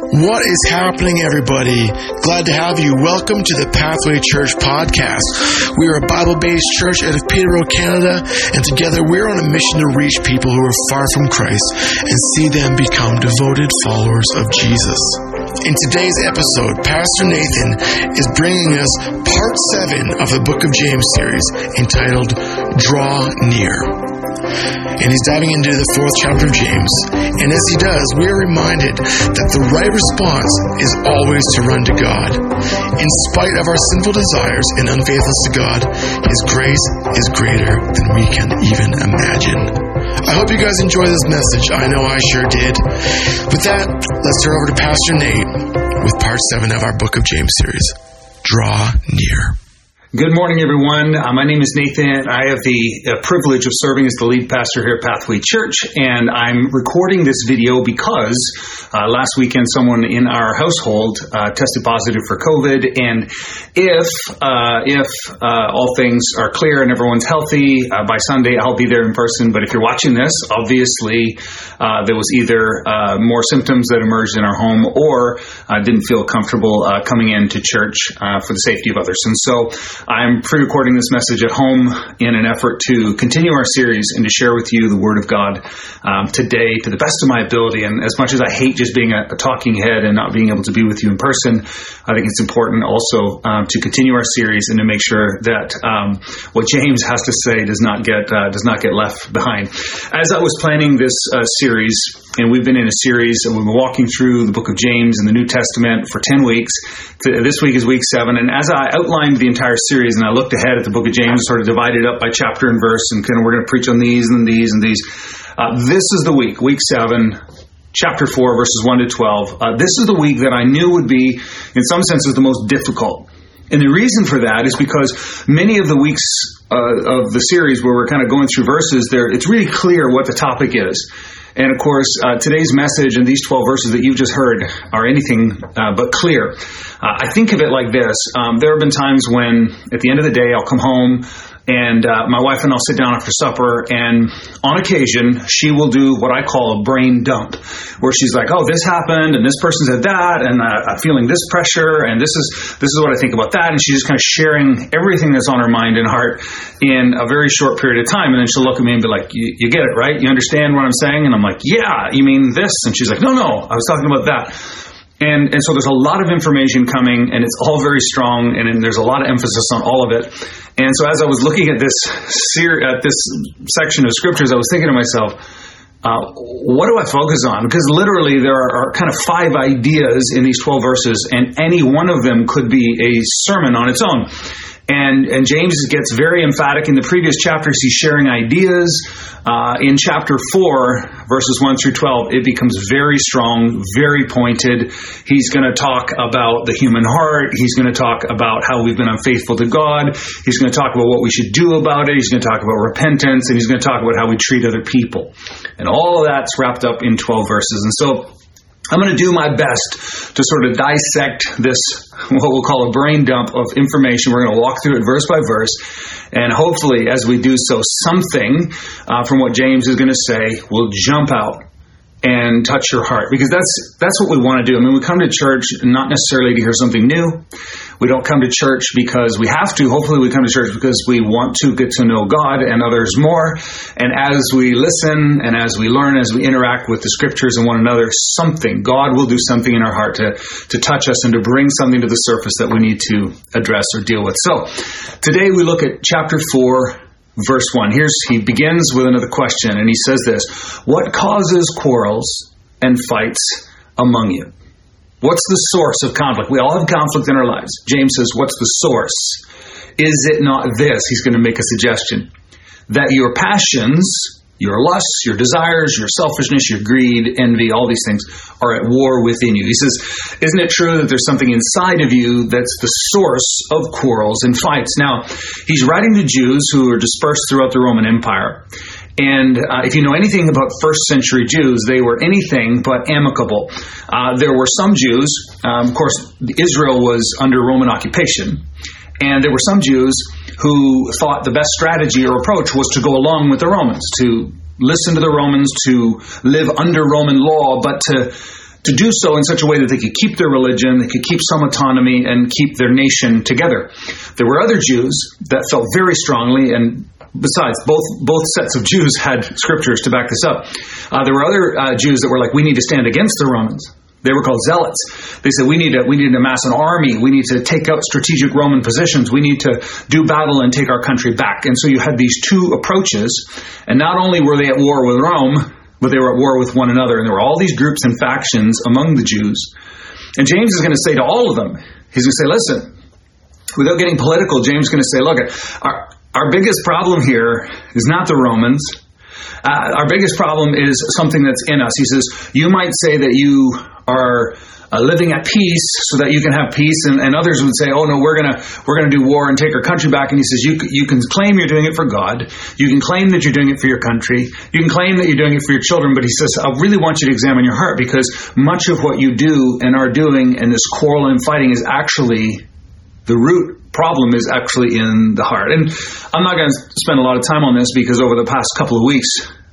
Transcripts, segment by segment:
What is happening, everybody? Glad to have you. Welcome to the Pathway Church podcast. We are a Bible based church out of Peterborough, Canada, and together we're on a mission to reach people who are far from Christ and see them become devoted followers of Jesus. In today's episode, Pastor Nathan is bringing us part seven of the Book of James series entitled Draw Near and he's diving into the fourth chapter of James. And as he does, we are reminded that the right response is always to run to God. In spite of our sinful desires and unfaithfulness to God, His grace is greater than we can even imagine. I hope you guys enjoy this message. I know I sure did. With that, let's turn over to Pastor Nate with part seven of our Book of James series Draw Near. Good morning, everyone. Uh, my name is Nathan. I have the uh, privilege of serving as the lead pastor here at Pathway Church, and I'm recording this video because uh, last weekend someone in our household uh, tested positive for COVID. And if uh, if uh, all things are clear and everyone's healthy by Sunday, I'll be there in person. But if you're watching this, obviously there was either more symptoms that emerged in our home, or didn't feel comfortable coming into church for the safety of others. And so I'm pre recording this message at home in an effort to continue our series and to share with you the Word of God um, today to the best of my ability. And as much as I hate just being a, a, talking head and not being able to be with you in person, I think it's important also um, to continue our series and to make sure that um, what James has to say does not get uh, does not get left behind. As I was planning this uh, series, and we've been in a series and we've been walking through the book of James in the New Testament for 10 weeks. This week is week seven. And as I outlined the entire series and I looked ahead at the book of James, sort of divided up by chapter and verse, and kind of we're going to preach on these and these and these. Uh, this is the week, week seven, chapter 4, verses 1 to 12. Uh, this is the week that I knew would be, in some senses, the most difficult. And the reason for that is because many of the weeks uh, of the series where we're kind of going through verses, there it's really clear what the topic is. And of course, uh, today's message and these 12 verses that you've just heard are anything uh, but clear. Uh, I think of it like this um, there have been times when, at the end of the day, I'll come home and uh, my wife and I'll sit down after supper, and on occasion, she will do what I call a brain dump, where she's like, "Oh, this happened, and this person said that, and uh, I'm feeling this pressure, and this is this is what I think about that," and she's just kind of sharing everything that's on her mind and heart in a very short period of time, and then she'll look at me and be like, "You get it, right? You understand what I'm saying?" And I'm like, "Yeah, you mean this?" And she's like, "No, no, I was talking about that." And, and so there's a lot of information coming, and it's all very strong, and, and there's a lot of emphasis on all of it. And so as I was looking at this ser- at this section of scriptures, I was thinking to myself, uh, what do I focus on? Because literally there are, are, kind of five ideas in these 12 verses, and any one of them could be a sermon on its own. And, and James gets very emphatic in the previous chapters. He's sharing ideas. Uh, in chapter 4, verses 1 through 12, it becomes very strong, very pointed. He's going to talk about the human heart. He's going to talk about how we've been unfaithful to God. He's going to talk about what we should do about it. He's going to talk about repentance. And he's going to talk about how we treat other people. And all of that's wrapped up in 12 verses. And so I'm going to do my best to sort of dissect this, what we'll call a brain dump of information. We're going to walk through it verse by verse. And hopefully, as we do so, something uh, from what James is going to say will jump out and touch your heart because that's that's what we want to do. I mean, we come to church not necessarily to hear something new. We don't come to church because we have to. Hopefully, we come to church because we want to get to know God and others more. And as we listen and as we learn, as we interact with the scriptures and one another, something God will do something in our heart to to touch us and to bring something to the surface that we need to address or deal with. So, today we look at chapter four verse 1. Here's he begins with another question and he says this, what causes quarrels and fights among you? What's the source of conflict? We all have conflict in our lives. James says, what's the source? Is it not this? He's going to make a suggestion that your passions your lusts, your desires, your selfishness, your greed, envy, all these things are at war within you. He says, Isn't it true that there's something inside of you that's the source of quarrels and fights? Now, he's writing to Jews who are dispersed throughout the Roman Empire. And uh, if you know anything about first century Jews, they were anything but amicable. Uh, there were some Jews, um, of course, Israel was under Roman occupation, and there were some Jews who thought the best strategy or approach was to go along with the Romans, to listen to the Romans, to live under Roman law, but to to do so in such a way that they could keep their religion, they could keep some autonomy, and keep their nation together. There were other Jews that felt very strongly, and besides, both both sets of Jews had scriptures to back this up. Uh, there were other uh, Jews that were like, we need to stand against the Romans. They were called zealots. They said we need to we need to amass an army. We need to take out strategic Roman positions. We need to do battle and take our country back. And so you had these two approaches, and not only were they at war with Rome, but they were at war with one another. And there were all these groups and factions among the Jews. And James is going to say to all of them, he's going to say, listen, without getting political, James is going to say, look, our our biggest problem here is not the Romans. Uh, our biggest problem is something that's in us. He says, You might say that you are uh, living at peace so that you can have peace and, and, others would say oh no we're gonna we're gonna do war and take our country back. And he says you, you can claim you're doing it for god. You can claim that you're doing it for your country. You can claim that you're doing it for your children. But he says i really want you to examine your heart because much of what you do and are doing and this quarrel and fighting is actually the root problem is actually in the heart and i'm not going to spend a lot of time on this because over the past couple of weeks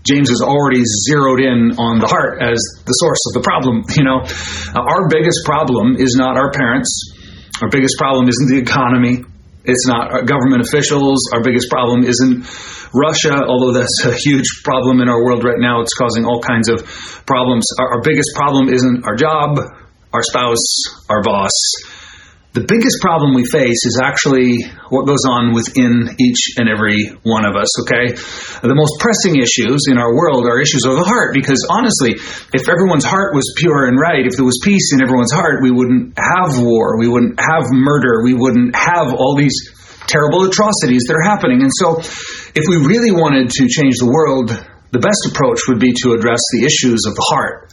James has already zeroed in on the heart as the source of the problem. You know, uh, our biggest problem is not our parents. Our biggest problem isn't the economy. It's not our government officials. Our biggest problem isn't Russia, although that's a huge problem in our world right now. It's causing all kinds of problems. Our, our biggest problem isn't our job, our spouse, our boss the biggest problem we face is actually what goes on within each and every one of us, okay? The most pressing issues in our world are issues of the heart because honestly, if everyone's heart was pure and right, if there was peace in everyone's heart, we wouldn't have war, we wouldn't have murder, we wouldn't have all these terrible atrocities that are happening. And so, if we really wanted to change the world, the best approach would be to address the issues of the heart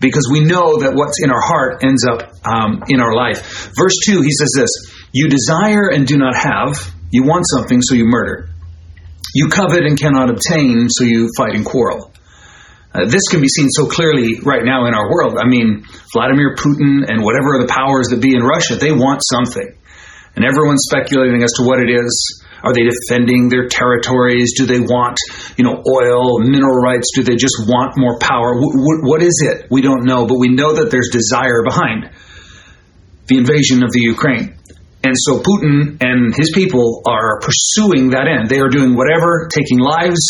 because we know that what's in our heart ends up um, in our life. Verse 2, he says this You desire and do not have, you want something, so you murder. You covet and cannot obtain, so you fight and quarrel. Uh, this can be seen so clearly right now in our world. I mean, Vladimir Putin and whatever the powers that be in Russia, they want something. And everyone's speculating as to what it is. Are they defending their territories? Do they want, you know, oil, mineral rights? Do they just want more power? W- what is it? We don't know, but we know that there's desire behind the invasion of the Ukraine. And so Putin and his people are pursuing that end. They are doing whatever, taking lives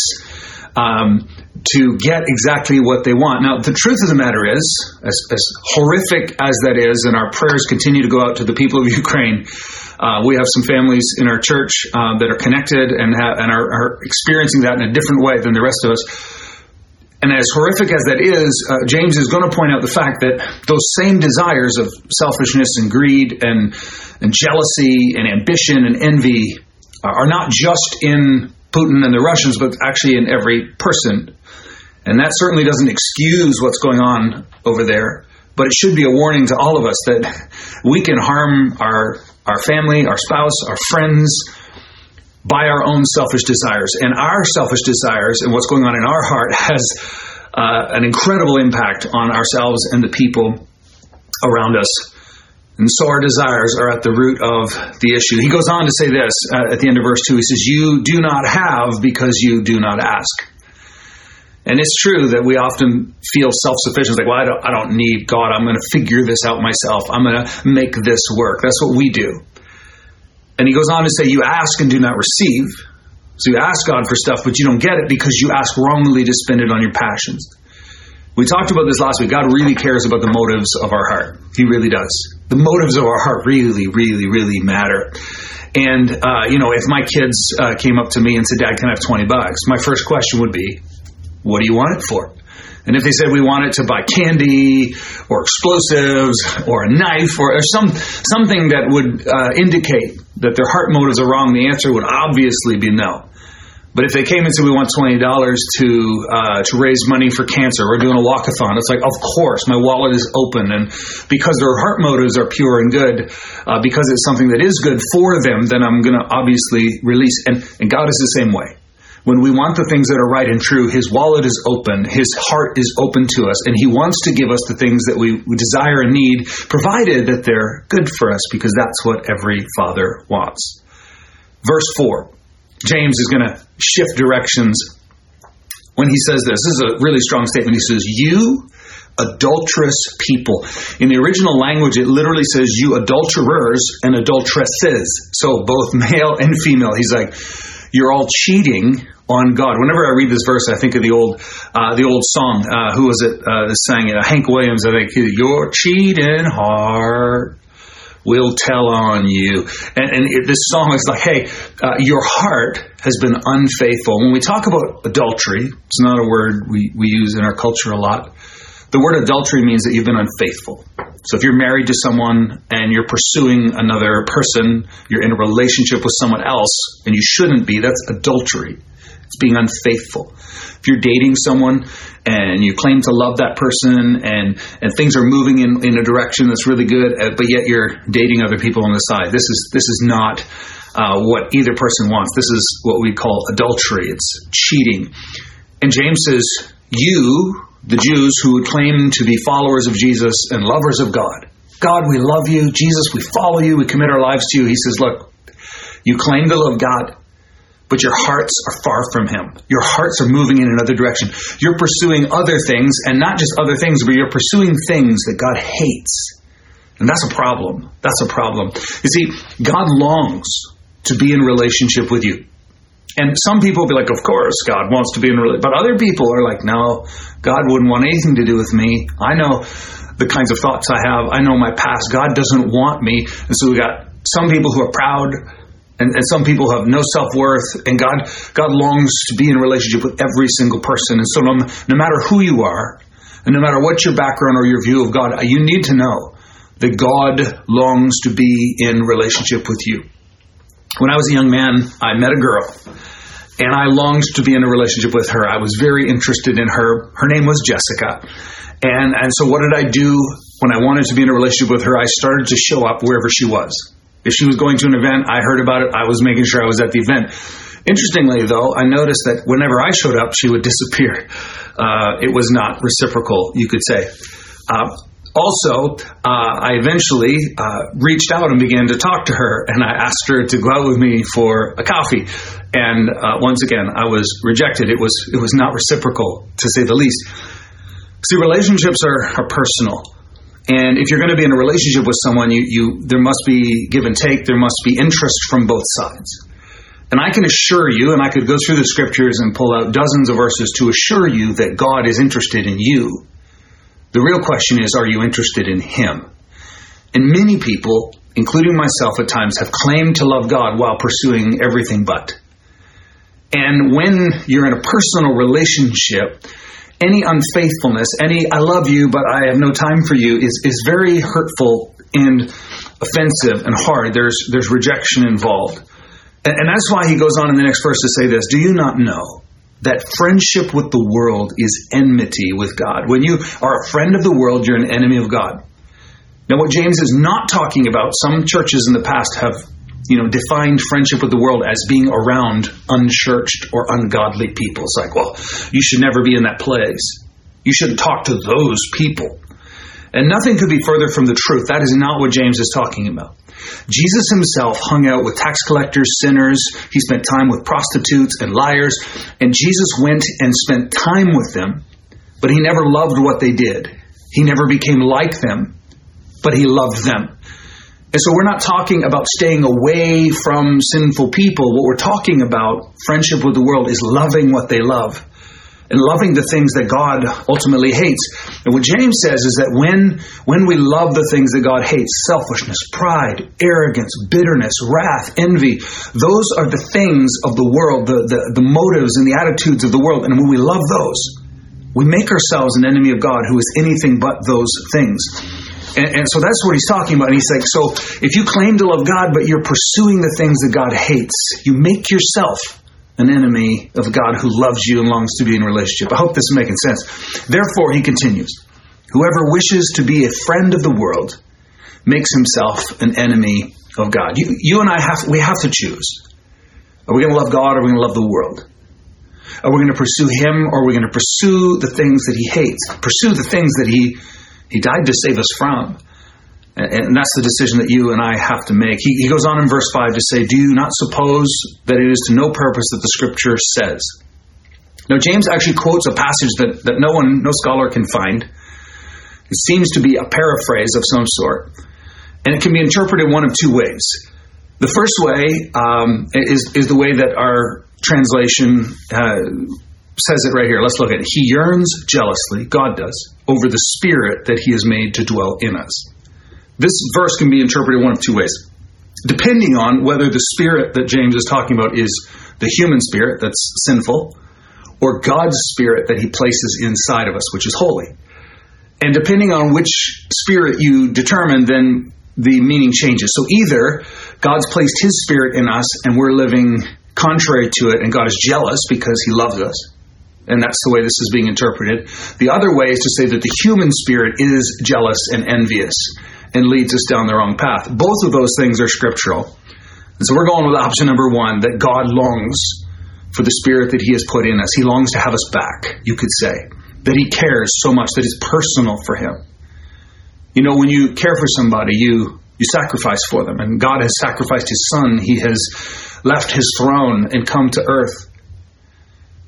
um, to get exactly what they want. Now, the truth of the matter is, as, as horrific as that is, and our prayers continue to go out to the people of Ukraine, uh, we have some families in our church uh, that are connected and, have, and are, are, experiencing that in a different way than the rest of us. And as horrific as that is, uh, James is going to point out the fact that those same desires of selfishness and greed and, and jealousy and ambition and envy are not just in Putin and the Russians, but actually in every person. And that certainly doesn't excuse what's going on over there, but it should be a warning to all of us that we can harm our our family, our spouse, our friends, by our own selfish desires. And our selfish desires and what's going on in our heart has uh, an incredible impact on ourselves and the people around us. And so our desires are at the root of the issue. He goes on to say this uh, at the end of verse 2. He says, You do not have because you do not ask. And it's true that we often feel self sufficient. Like, well, I don't, I don't need God. I'm going to figure this out myself. I'm going to make this work. That's what we do. And he goes on to say, You ask and do not receive. So you ask God for stuff, but you don't get it because you ask wrongly to spend it on your passions. We talked about this last week. God really cares about the motives of our heart. He really does. The motives of our heart really, really, really matter. And, uh, you know, if my kids uh, came up to me and said, Dad, can I have 20 bucks? My first question would be, what do you want it for? And if they said we want it to buy candy or explosives or a knife or, or some something that would uh, indicate that their heart motives are wrong, the answer would obviously be no. But if they came and said we want twenty dollars to uh, to raise money for cancer, we're doing a walkathon. It's like, of course, my wallet is open, and because their heart motives are pure and good, uh, because it's something that is good for them, then I'm going to obviously release. And, and God is the same way when we want the things that are right and true, His wallet is open, His heart is open to us, and He wants to give us the things that we, desire and need, provided that they're good for us, because that's what every father wants. Verse 4, James is going to shift directions when he says this. This is a really strong statement. He says, You adulterous people. In the original language, it literally says, You adulterers and adulteresses. So both male and female. He's like, You're all cheating on God. Whenever I read this verse, I think of the old, uh, the old song. Uh, who was it? Uh, sang it? Uh, Hank Williams. I think your cheating heart will tell on you. And, and it, this song is like, hey, uh, your heart has been unfaithful. When we talk about adultery, it's not a word we, we use in our culture a lot. The word adultery means that you've been unfaithful. So if you're married to someone and you're pursuing another person, you're in a relationship with someone else, and you shouldn't be, that's adultery. It's being unfaithful. If you're dating someone and you claim to love that person and, and things are moving in, in a direction that's really good, uh, but yet you're dating other people on the side, this is, this is not uh, what either person wants. This is what we call adultery. It's cheating. And James says, You, the Jews who would claim to be followers of Jesus and lovers of God, God, we love you. Jesus, we follow you. We commit our lives to you. He says, Look, you claim to love God but your hearts are far from Him. Your hearts are moving in another direction. You're pursuing other things, and not just other things, but you're pursuing things that God hates. And that's a problem. That's a problem. You see, God longs to be in relationship with you. And some people will be like, of course, God wants to be in relationship. But other people are like, no, God wouldn't want anything to do with me. I know the kinds of thoughts I have. I know my past. God doesn't want me. And so we got some people who are proud and, and some people have no self worth, and God God longs to be in relationship with every single person. And so, no, no matter who you are, and no matter what your background or your view of God, you need to know that God longs to be in relationship with you. When I was a young man, I met a girl, and I longed to be in a relationship with her. I was very interested in her. Her name was Jessica. And, and so, what did I do when I wanted to be in a relationship with her? I started to show up wherever she was. If she was going to an event, I heard about it. I was making sure I was at the event. Interestingly, though, I noticed that whenever I showed up, she would disappear. Uh, it was not reciprocal, you could say. Uh, also, uh, I eventually uh, reached out and began to talk to her, and I asked her to go out with me for a coffee. And uh, once again, I was rejected. It was it was not reciprocal, to say the least. See, relationships are, are personal. And if you're going to be in a relationship with someone, you, you there must be give and take. There must be interest from both sides. And I can assure you, and I could go through the scriptures and pull out dozens of verses to assure you that God is interested in you. The real question is, are you interested in Him? And many people, including myself at times, have claimed to love God while pursuing everything but. And when you're in a personal relationship, any unfaithfulness, any I love you but I have no time for you is, is very hurtful and offensive and hard. There's there's rejection involved. And, and that's why he goes on in the next verse to say this Do you not know that friendship with the world is enmity with God? When you are a friend of the world, you're an enemy of God. Now, what James is not talking about, some churches in the past have you know, defined friendship with the world as being around unchurched or ungodly people. It's like, well, you should never be in that place. You shouldn't talk to those people. And nothing could be further from the truth. That is not what James is talking about. Jesus himself hung out with tax collectors, sinners. He spent time with prostitutes and liars. And Jesus went and spent time with them, but he never loved what they did. He never became like them, but he loved them. And so we're not talking about staying away from sinful people. What we're talking about, friendship with the world, is loving what they love and loving the things that God ultimately hates. And what James says is that when, when we love the things that God hates, selfishness, pride, arrogance, bitterness, wrath, envy, those are the things of the world, the, the, the motives and the attitudes of the world. And when we love those, we make ourselves an enemy of God who is anything but those things. And, and, so that's what he's talking about. And he's like, so if you claim to love God, but you're pursuing the things that God hates, you make yourself an enemy of God who loves you and longs to be in relationship. I hope this is making sense. Therefore, he continues, whoever wishes to be a friend of the world makes himself an enemy of God. You, you and I have, we have to choose. Are we going to love God or are we going to love the world? Are we going to pursue him or are we going to pursue the things that he hates? Pursue the things that he he died to save us from. And that's the decision that you and I have to make. He, goes on in verse 5 to say, Do you not suppose that it is to no purpose that the scripture says? Now, James actually quotes a passage that, that no one, no scholar can find. It seems to be a paraphrase of some sort. And it can be interpreted one of two ways. The first way um, is, is the way that our translation uh, says it right here. Let's look at it. He yearns jealously, God does, over the spirit that he has made to dwell in us. This verse can be interpreted one of two ways. Depending on whether the spirit that James is talking about is the human spirit that's sinful or God's spirit that he places inside of us, which is holy. And depending on which spirit you determine, then the meaning changes. So either God's placed his spirit in us and we're living contrary to it, and God is jealous because he loves us, and that's the way this is being interpreted. The other way is to say that the human spirit is jealous and envious and leads us down the wrong path. Both of those things are scriptural. And so we're going with option number one that God longs for the spirit that He has put in us. He longs to have us back, you could say. That He cares so much, that it's personal for Him. You know, when you care for somebody, you, you sacrifice for them. And God has sacrificed His Son. He has left His throne and come to earth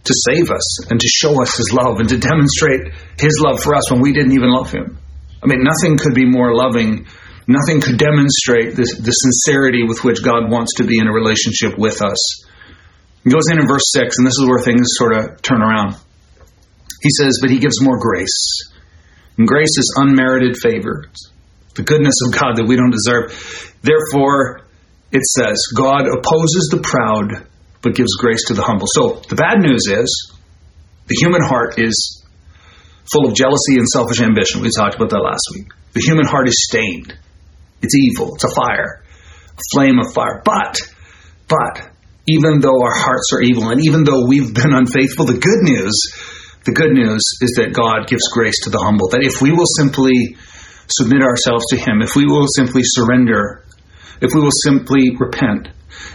to save us and to show us his love and to demonstrate his love for us when we didn't even love him. I mean, nothing could be more loving. Nothing could demonstrate this, the sincerity with which God wants to be in a relationship with us. He goes in in verse 6, and this is where things sort of turn around. He says, But he gives more grace. And grace is unmerited favor, the goodness of God that we don't deserve. Therefore, it says, God opposes the proud but gives grace to the humble. So the bad news is the human heart is full of jealousy and selfish ambition. We talked about that last week. The human heart is stained. It's evil. It's a fire, a flame of fire. But, but, even though our hearts are evil and even though we've been unfaithful, the good news, the good news is that God gives grace to the humble. That if we will simply submit ourselves to Him, if we will simply surrender, if we will simply repent,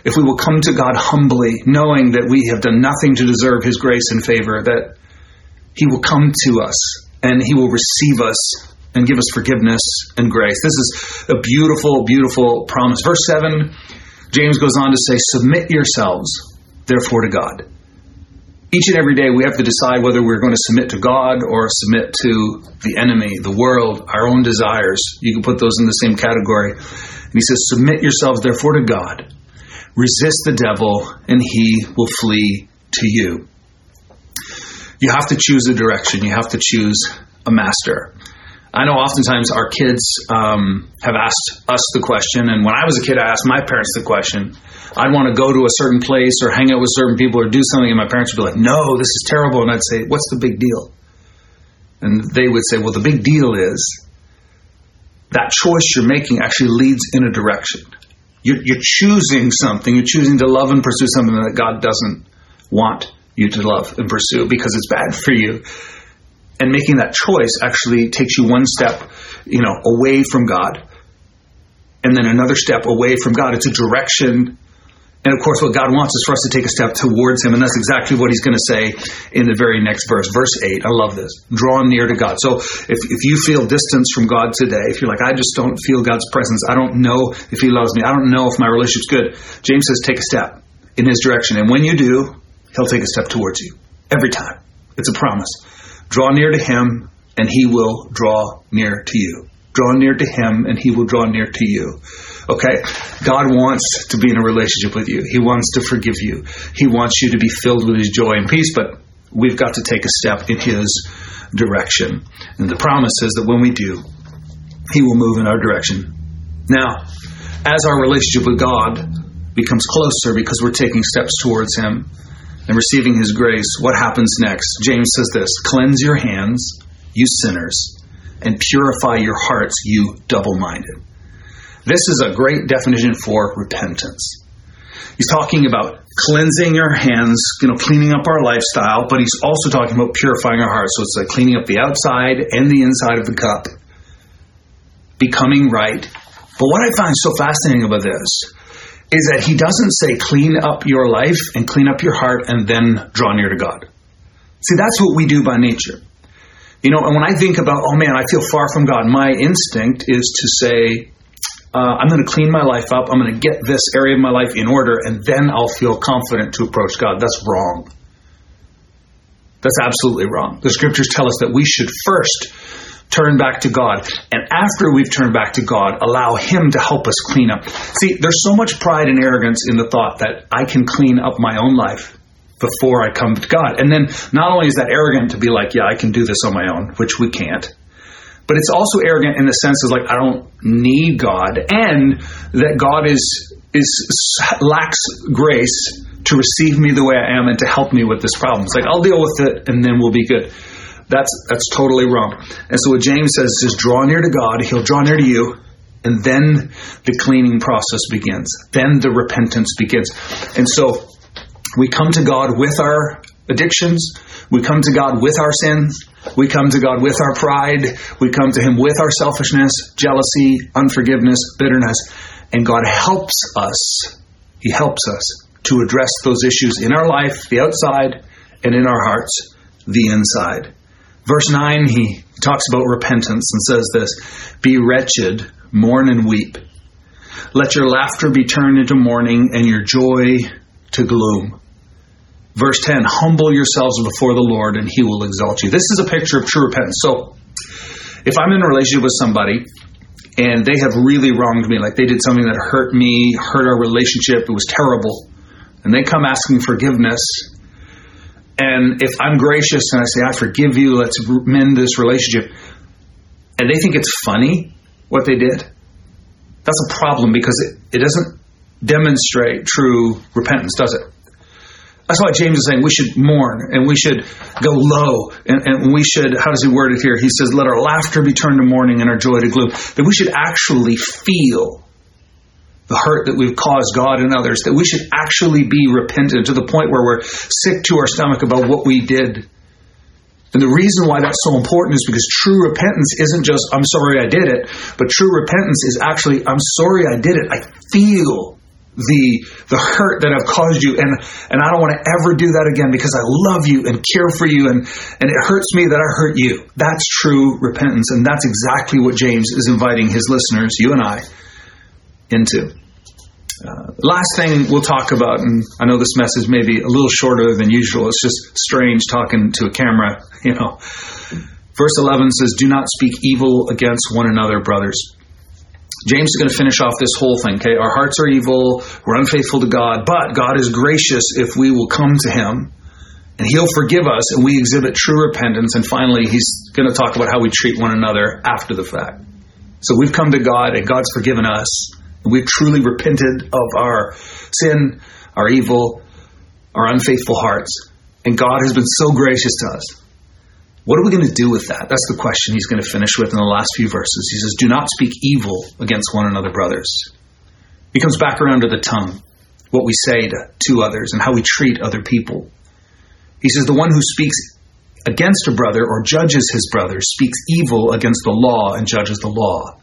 if we will come to God humbly, knowing that we have done nothing to deserve His grace and favor, that He will come to us and He will receive us and give us forgiveness and grace. This is a beautiful, beautiful promise. Verse 7, James goes on to say, Submit yourselves, therefore, to God. Each and every day we have to decide whether we're going to submit to God or submit to the enemy, the world, our own desires. You can put those in the same category. And he says, Submit yourselves, therefore, to God. Resist the devil, and he will flee to you. You have to choose a direction, you have to choose a master. I know oftentimes our kids um, have asked us the question, and when I was a kid, I asked my parents the question. I'd want to go to a certain place or hang out with certain people or do something, and my parents would be like, No, this is terrible. And I'd say, What's the big deal? And they would say, Well, the big deal is that choice you're making actually leads in a direction. You're, you're choosing something. You're choosing to love and pursue something that God doesn't want you to love and pursue because it's bad for you. And making that choice actually takes you one step, you know, away from God, and then another step away from God. It's a direction and of course, what God wants is for us to take a step towards Him, and that's exactly what He's going to say in the very next verse. Verse 8, I love this. Draw near to God. So if, if you feel distance from God today, if you're like, I just don't feel God's presence, I don't know if He loves me, I don't know if my relationship's good, James says, take a step in His direction. And when you do, He'll take a step towards you. Every time. It's a promise. Draw near to Him, and He will draw near to you. Draw near to Him, and He will draw near to you. Okay? God wants to be in a relationship with you. He wants to forgive you. He wants you to be filled with His joy and peace, but we've got to take a step in His direction. And the promise is that when we do, He will move in our direction. Now, as our relationship with God becomes closer because we're taking steps towards Him and receiving His grace, what happens next? James says this Cleanse your hands, you sinners, and purify your hearts, you double minded. This is a great definition for repentance. He's talking about cleansing our hands, you know, cleaning up our lifestyle, but he's also talking about purifying our hearts. So it's like cleaning up the outside and the inside of the cup, becoming right. But what I find so fascinating about this is that he doesn't say clean up your life and clean up your heart and then draw near to God. See, that's what we do by nature. You know, and when I think about, oh man, I feel far from God, my instinct is to say, uh, I'm going to clean my life up. I'm going to get this area of my life in order, and then I'll feel confident to approach God. That's wrong. That's absolutely wrong. The scriptures tell us that we should first turn back to God. And after we've turned back to God, allow Him to help us clean up. See, there's so much pride and arrogance in the thought that I can clean up my own life before I come to God. And then not only is that arrogant to be like, yeah, I can do this on my own, which we can't. But it's also arrogant in the sense of like I don't need God, and that God is is lacks grace to receive me the way I am and to help me with this problem. It's like I'll deal with it, and then we'll be good. That's that's totally wrong. And so what James says is just draw near to God, He'll draw near to you, and then the cleaning process begins. Then the repentance begins. And so we come to God with our addictions. We come to God with our sins. We come to God with our pride. We come to Him with our selfishness, jealousy, unforgiveness, bitterness. And God helps us. He helps us to address those issues in our life, the outside, and in our hearts, the inside. Verse 9, he talks about repentance and says this Be wretched, mourn and weep. Let your laughter be turned into mourning and your joy to gloom. Verse 10 Humble yourselves before the Lord, and he will exalt you. This is a picture of true repentance. So, if I'm in a relationship with somebody and they have really wronged me, like they did something that hurt me, hurt our relationship, it was terrible, and they come asking forgiveness, and if I'm gracious and I say, I forgive you, let's mend this relationship, and they think it's funny what they did, that's a problem because it, it doesn't demonstrate true repentance, does it? That's why James is saying we should mourn and we should go low and, and, we should, how does he word it here? He says, let our laughter be turned to mourning and our joy to gloom. That we should actually feel the hurt that we've caused God and others, that we should actually be repentant to the point where we're sick to our stomach about what we did. And the reason why that's so important is because true repentance isn't just, I'm sorry I did it, but true repentance is actually, I'm sorry I did it. I feel the the hurt that I've caused you and and I don't want to ever do that again because I love you and care for you and and it hurts me that I hurt you. That's true repentance and that's exactly what James is inviting his listeners, you and I, into. Uh, last thing we'll talk about, and I know this message may be a little shorter than usual. It's just strange talking to a camera, you know. Verse 11 says, Do not speak evil against one another, brothers. James is going to finish off this whole thing. Okay, our hearts are evil, we're unfaithful to God, but God is gracious if we will come to Him, and He'll forgive us, and we exhibit true repentance. And finally, He's going to talk about how we treat one another after the fact. So we've come to God, and God's forgiven us, we've truly repented of our sin, our evil, our unfaithful hearts, and God has been so gracious to us. What are we going to do with that? That's the question he's going to finish with in the last few verses. He says, Do not speak evil against one another, brothers. He comes back around to the tongue, what we say to, to others, and how we treat other people. He says, The one who speaks against a brother or judges his brother speaks evil against the law and judges the law.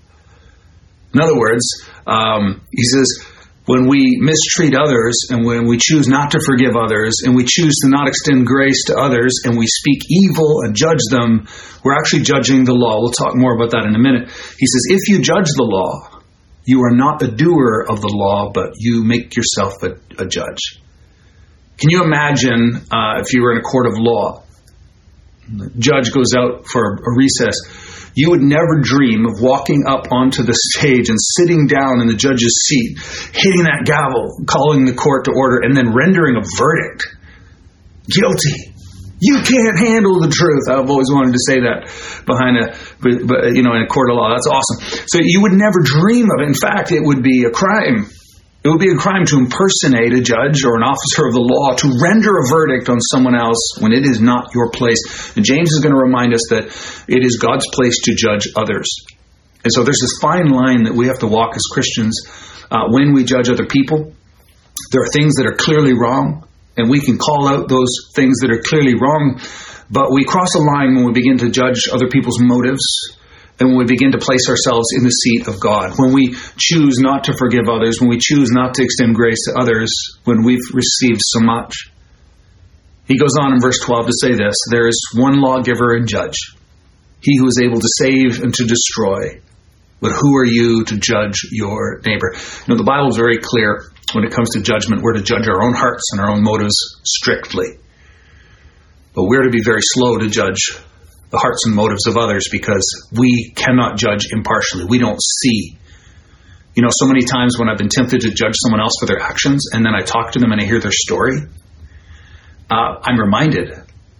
In other words, um, he says, when we mistreat others and when we choose not to forgive others and we choose to not extend grace to others and we speak evil and judge them, we're actually judging the law. We'll talk more about that in a minute. He says, if you judge the law, you are not a doer of the law, but you make yourself a, a judge. Can you imagine uh, if you were in a court of law? The judge goes out for a recess you would never dream of walking up onto the stage and sitting down in the judge's seat, hitting that gavel, calling the court to order, and then rendering a verdict. Guilty. You can't handle the truth. I've always wanted to say that behind a, you know, in a court of law. That's awesome. So you would never dream of it. In fact, it would be a crime it would be a crime to impersonate a judge or an officer of the law to render a verdict on someone else when it is not your place. And James is going to remind us that it is God's place to judge others. And so there's this fine line that we have to walk as Christians uh, when we judge other people. There are things that are clearly wrong, and we can call out those things that are clearly wrong, but we cross a line when we begin to judge other people's motives and when we begin to place ourselves in the seat of God, when we choose not to forgive others, when we choose not to extend grace to others, when we've received so much. He goes on in verse 12 to say this There is one lawgiver and judge, he who is able to save and to destroy. But who are you to judge your neighbor? You know, the Bible is very clear when it comes to judgment. We're to judge our own hearts and our own motives strictly. But we're to be very slow to judge the hearts and motives of others because we cannot judge impartially. We don't see. You know, so many times when I've been tempted to judge someone else for their actions and then I talk to them and I hear their story, uh, I'm reminded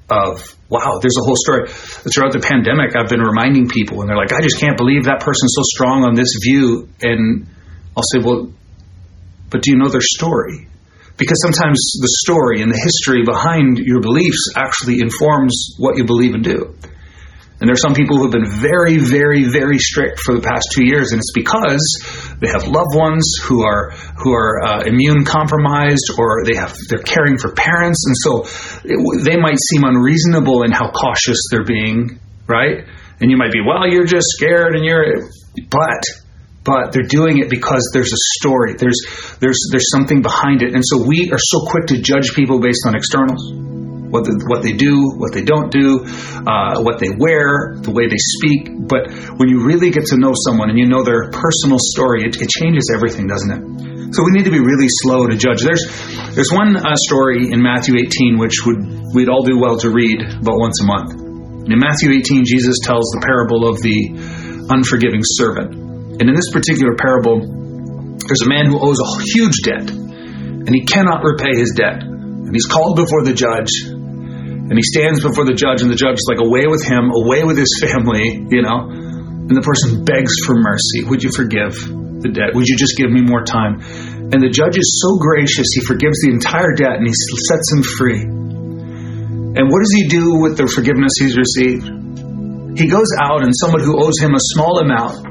of, wow, there's a whole story. Throughout the pandemic, I've been reminding people and they're like, I just can't believe that person's so strong on this view. And I'll say, well, but do you know their story? Because sometimes the story and the history behind your beliefs actually informs what you believe and do. And there are some people who have been very, very, very strict for the past two years, and it's because they have loved ones who are who are uh, immune compromised, or they have they're caring for parents, and so it, they might seem unreasonable in how cautious they're being, right? And you might be, well, you're just scared, and you're, but but they're doing it because there's a story. There's there's there's something behind it, and so we are so quick to judge people based on externals what, what they do, what they don't do, uh, what they wear, the way they speak. But when you really get to know someone and you know their personal story, it, it changes everything, doesn't it? So we need to be really slow to judge. There's there's one uh, story in Matthew 18 which would we'd all do well to read about once a month. In Matthew 18, Jesus tells the parable of the unforgiving servant. And in this particular parable, there's a man who owes a huge debt, and he cannot repay his debt. And he's called before the judge, and he stands before the judge, and the judge is like, away with him, away with his family, you know. And the person begs for mercy. Would you forgive the debt? Would you just give me more time? And the judge is so gracious, he forgives the entire debt and he sets him free. And what does he do with the forgiveness he's received? He goes out and someone who owes him a small amount,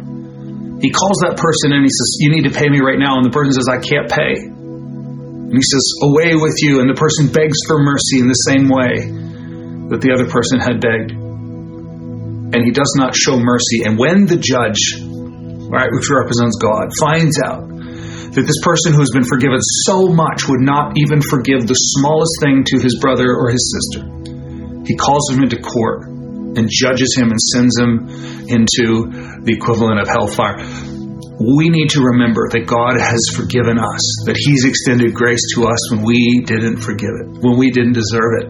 he calls that person and he says, You need to pay me right now. And the person says, I can't pay. And he says, Away with you. And the person begs for mercy in the same way that the other person had begged. And he does not show mercy. And when the judge, right, which represents God, finds out that this person who has been forgiven so much would not even forgive the smallest thing to his brother or his sister, he calls him into court and judges him and sends him into the equivalent of hellfire. We need to remember that God has forgiven us, that He's extended grace to us when we didn't forgive it, when we didn't deserve it.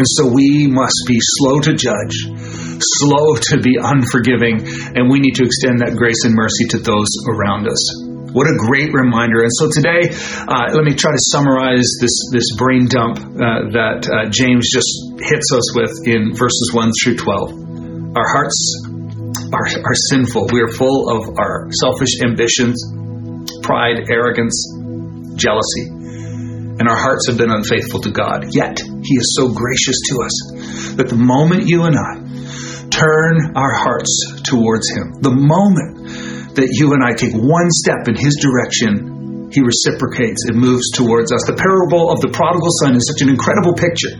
And so we must be slow to judge, slow to be unforgiving, and we need to extend that grace and mercy to those around us. What a great reminder. And so today, uh, let me try to summarize this, this brain dump uh, that uh, James just hits us with in verses 1 through 12. Our hearts are, are sinful. We are full of our selfish ambitions, pride, arrogance, jealousy and our hearts have been unfaithful to God. Yet, He is so gracious to us that the moment you and I turn our hearts towards Him, the moment that you and I take one step in His direction, He reciprocates and moves towards us. The parable of the prodigal son is such an incredible picture.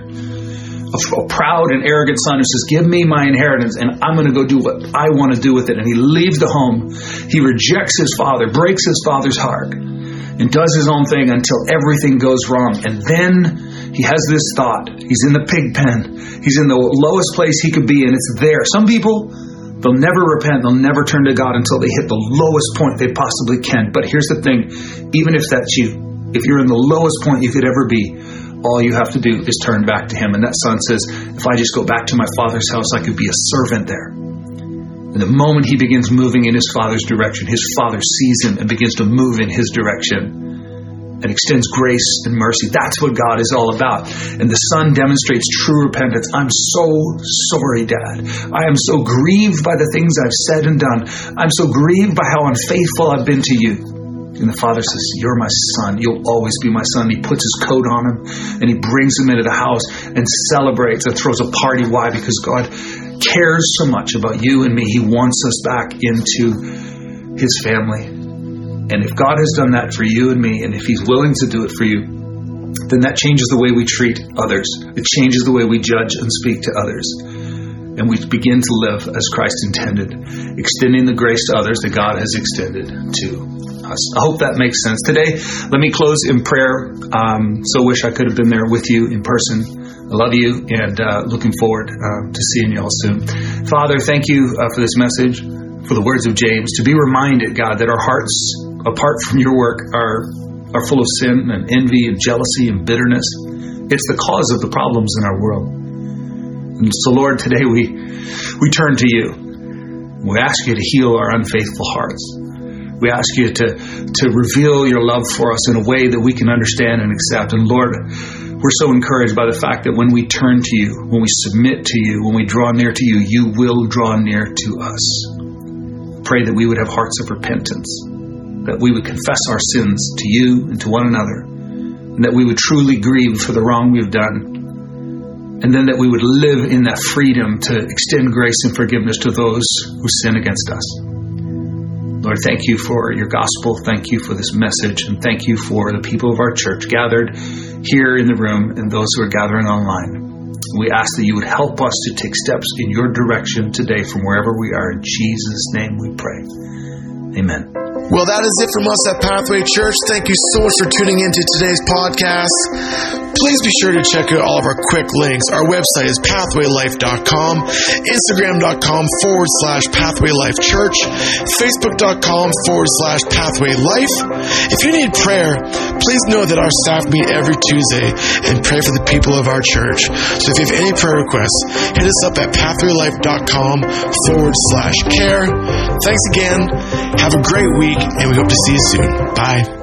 A proud and arrogant son who says, Give me my inheritance and I'm going to go do what I want to do with it. And he leaves the home. He rejects his father, breaks his father's heart and does his own thing until everything goes wrong. And then he has this thought. He's in the pig pen. He's in the lowest place he could be, and it's there. Some people, they'll never repent. They'll never turn to God until they hit the lowest point they possibly can. But here's the thing even if that's you, if you're in the lowest point you could ever be, all you have to do is turn back to Him. And that son says, If I just go back to my father's house, I could be a servant there. And the moment he begins moving in his father's direction, his father sees him and begins to move in his direction and extends grace and mercy. That's what God is all about. And the son demonstrates true repentance. I'm so sorry, Dad. I am so grieved by the things I've said and done. I'm so grieved by how unfaithful I've been to you. And the father says, You're my son. You'll always be my son. And He puts his coat on him and he brings him into the house and celebrates and throws a party. Why? Because God cares so much about you and me. He wants us back into His family. And if God has done that for you and me, and if He's willing to do it for you, then that changes the way we treat others. It changes the way we judge and speak to others. And we begin to live as Christ intended, extending the grace to others that God has extended to us. I hope that makes sense. Today, let me close in prayer. Um, so wish I could have been there with you in person. I love you and uh, looking forward uh, to seeing you all soon. Father, thank you uh, for this message, for the words of James, to be reminded, God, that our hearts, apart from your work, are, are full of sin and envy and jealousy and bitterness. It's the cause of the problems in our world. And so, Lord, today we, we turn to you. We ask you to heal our unfaithful hearts. We ask you to, to reveal your love for us in a way that we can understand and accept. And Lord, we're so encouraged by the fact that when we turn to you, when we submit to you, when we draw near to you, you will draw near to us. Pray that we would have hearts of repentance, that we would confess our sins to you and to one another, and that we would truly grieve for the wrong we've done, and then that we would live in that freedom to extend grace and forgiveness to those who sin against us. Lord, thank you for your gospel. Thank you for this message. And thank you for the people of our church gathered here in the room and those who are gathering online. We ask that you would help us to take steps in your direction today from wherever we are. In Jesus' name we pray. Amen. Well, that is it from us at Pathway Church. Thank you so much for tuning in to today's podcast. Please be sure to check out all of our quick links. Our website is pathwaylife.com, instagram.com forward slash pathwaylifechurch, facebook.com forward slash pathwaylife. If you need prayer, please know that our staff meet every Tuesday and pray for the people of our church. So if you have any prayer requests, hit us up at pathwaylife.com forward slash care. Thanks again. Have a great week, and we hope to see you soon. Bye.